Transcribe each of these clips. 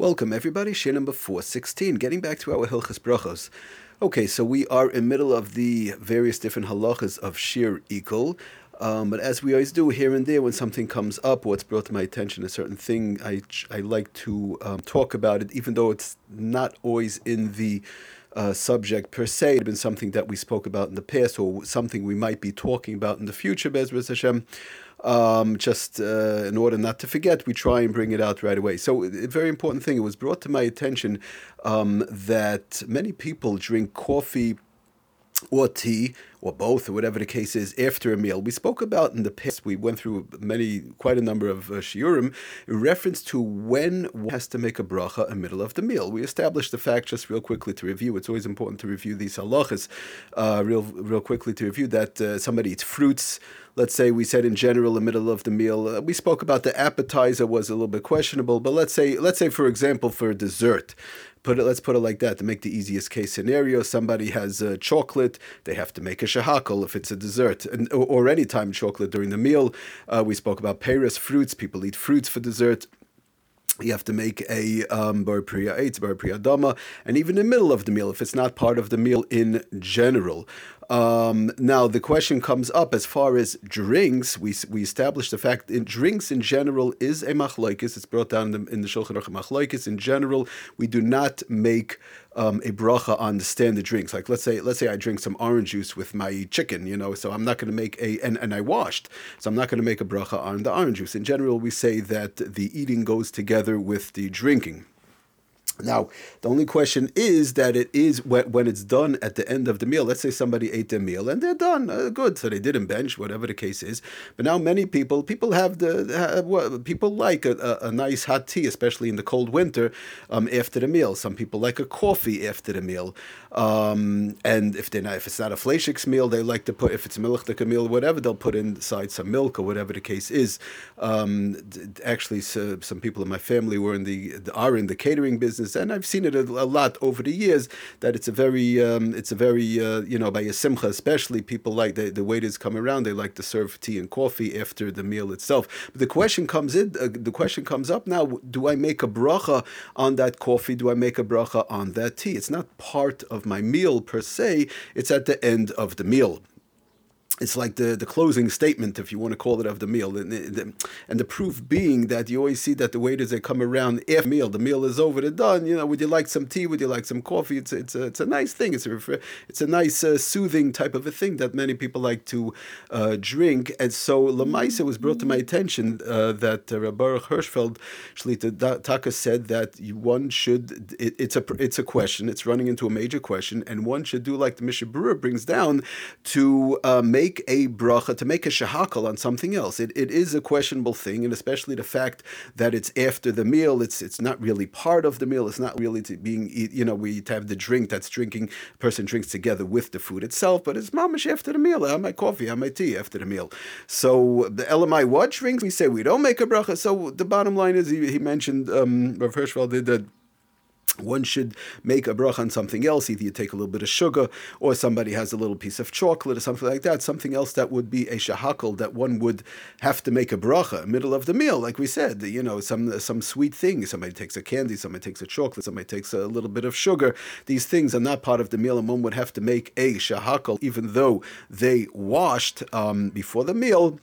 Welcome, everybody. Share number 416. Getting back to our Hilchas Brachos. Okay, so we are in middle of the various different halachas of Shir Ikul. Um, but as we always do here and there, when something comes up, what's brought to my attention a certain thing, I, I like to um, talk about it, even though it's not always in the uh, subject per se. It's been something that we spoke about in the past, or something we might be talking about in the future, Bezras Hashem. Um, just uh, in order not to forget, we try and bring it out right away. So, a very important thing, it was brought to my attention um, that many people drink coffee or tea or both or whatever the case is after a meal. We spoke about in the past, we went through many, quite a number of uh, shiurim, in reference to when one has to make a bracha in the middle of the meal. We established the fact just real quickly to review. It's always important to review these halachas uh, real, real quickly to review that uh, somebody eats fruits. Let's say we said in general, the middle of the meal. Uh, we spoke about the appetizer was a little bit questionable, but let's say, let's say for example, for dessert, put it, let's put it like that to make the easiest case scenario. Somebody has uh, chocolate, they have to make a shahakal if it's a dessert, and, or, or any time chocolate during the meal. Uh, we spoke about Paris fruits, people eat fruits for dessert you have to make a um, bar priya eitz, bar priya dama, and even in the middle of the meal, if it's not part of the meal in general. Um, now the question comes up as far as drinks. We we established the fact in drinks in general is a machlokes. It's brought down in the, Shulchan Aruch machlokes. In general, we do not make um, a bracha on the standard drinks. Like let's say let's say I drink some orange juice with my chicken, you know. So I'm not going to make a and, and I washed, so I'm not going to make a bracha on the orange juice. In general, we say that the eating goes together with the drinking. Now, the only question is that it is when it's done at the end of the meal. Let's say somebody ate their meal and they're done, uh, good. So they didn't bench, whatever the case is. But now many people, people have the, uh, people like a, a, nice hot tea, especially in the cold winter, um, after the meal. Some people like a coffee after the meal. Um, and if they're not, if it's not a fleshik's meal, they like to put, if it's milchdik meal, whatever, they'll put inside some milk or whatever the case is. Um, actually, so, some people in my family were in the, are in the catering business and I've seen it a, a lot over the years that it's a very, um, it's a very, uh, you know, by a simcha especially, people like the, the waiters come around, they like to serve tea and coffee after the meal itself. But the question comes in, uh, the question comes up now: Do I make a bracha on that coffee? Do I make a bracha on that tea? It's not part of my meal per se. It's at the end of the meal it's like the, the closing statement, if you want to call it, of the meal. And the, and the proof being that you always see that the waiters, they come around after meal. The meal is over, they're done. You know, would you like some tea? Would you like some coffee? It's, it's, a, it's a nice thing. It's a, it's a nice, uh, soothing type of a thing that many people like to uh, drink. And so Lamaisa was brought to my attention uh, that uh, Baruch Hirschfeld, Shlita Taka said that one should, it, it's, a, it's a question, it's running into a major question, and one should do like the Mishnah Berurah brings down to uh, make make a bracha, to make a shahakal on something else. It, it is a questionable thing, and especially the fact that it's after the meal, it's it's not really part of the meal, it's not really being, you know, we have the drink that's drinking, person drinks together with the food itself, but it's mamish after the meal. I have my coffee, I have my tea after the meal. So the LMI what drinks? We say we don't make a bracha. So the bottom line is he, he mentioned, um, Rav Hirschfeld did that one should make a bracha on something else. Either you take a little bit of sugar, or somebody has a little piece of chocolate, or something like that. Something else that would be a shahakal that one would have to make a bracha middle of the meal, like we said. You know, some some sweet thing. Somebody takes a candy, somebody takes a chocolate, somebody takes a little bit of sugar. These things are not part of the meal, and one would have to make a shahakal, even though they washed um, before the meal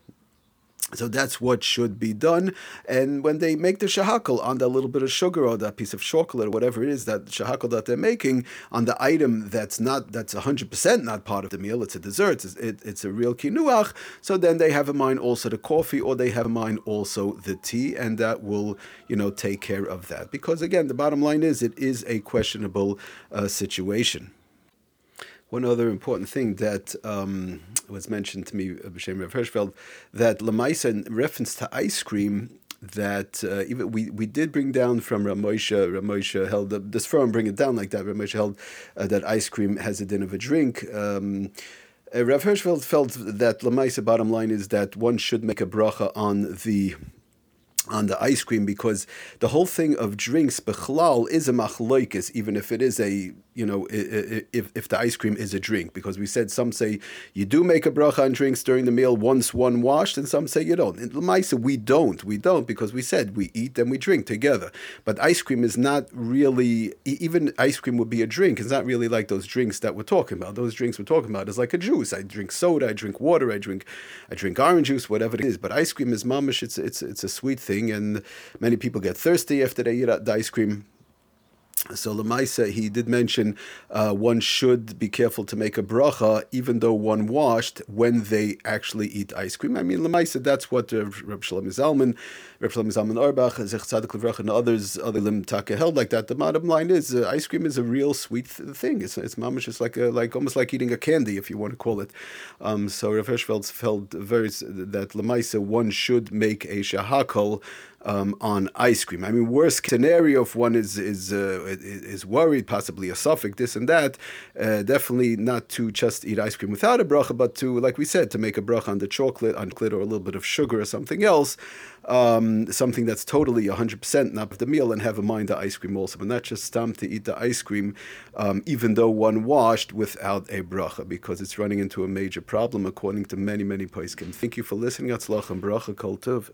so that's what should be done. And when they make the shahakal on that little bit of sugar or that piece of chocolate or whatever it is, that shahakal that they're making on the item that's not that's hundred percent not part of the meal, it's a dessert, it's, it, it's a real kinuach. So then they have in mind also the coffee or they have in mind also the tea, and that will you know take care of that. Because again, the bottom line is it is a questionable uh, situation. One other important thing that um, was mentioned to me, uh, B'Shem Rav Hirschfeld, that Lamaisa, in reference to ice cream, that uh, even we, we did bring down from Rav Moshe, Ramosha held, uh, this firm bring it down like that, Ramosha held uh, that ice cream has a din of a drink. Um, uh, Rav Hirschfeld felt that Lamaisa bottom line is that one should make a bracha on the on the ice cream because the whole thing of drinks bechlal is a machloikis, even if it is a you know if, if the ice cream is a drink. Because we said some say you do make a bracha on drinks during the meal once one washed and some say you don't. In Lamaisa we don't. We don't because we said we eat and we drink together. But ice cream is not really even ice cream would be a drink. It's not really like those drinks that we're talking about. Those drinks we're talking about is like a juice. I drink soda I drink water I drink I drink orange juice whatever it is. But ice cream is mamish. It's it's it's a sweet thing thing, and many people get thirsty after they eat the ice cream. So Lamaisa, he did mention uh, one should be careful to make a bracha, even though one washed, when they actually eat ice cream. I mean, Lamaisa, that's what Reb Shlomo Zalman, Reb Shlomo Zalman Auerbach, Zech Tzadik Levrach, and others, other Lim Taka held like that. The bottom line is, uh, ice cream is a real sweet thing. It's it's mamish, it's like a, like almost like eating a candy, if you want to call it. Um, so Rav Hirschfeld felt very that Lamaisa one should make a shahakol um, on ice cream. I mean, worst scenario if one is is uh, is worried, possibly a suffix, this and that. Uh, definitely not to just eat ice cream without a bracha, but to, like we said, to make a bracha on the chocolate, on chocolate, or a little bit of sugar or something else, um, something that's totally 100% not the meal, and have in mind the ice cream also, but not just stamp to eat the ice cream, um, even though one washed without a bracha, because it's running into a major problem according to many many poskim. Thank you for listening. Atzlach and bracha kol tov.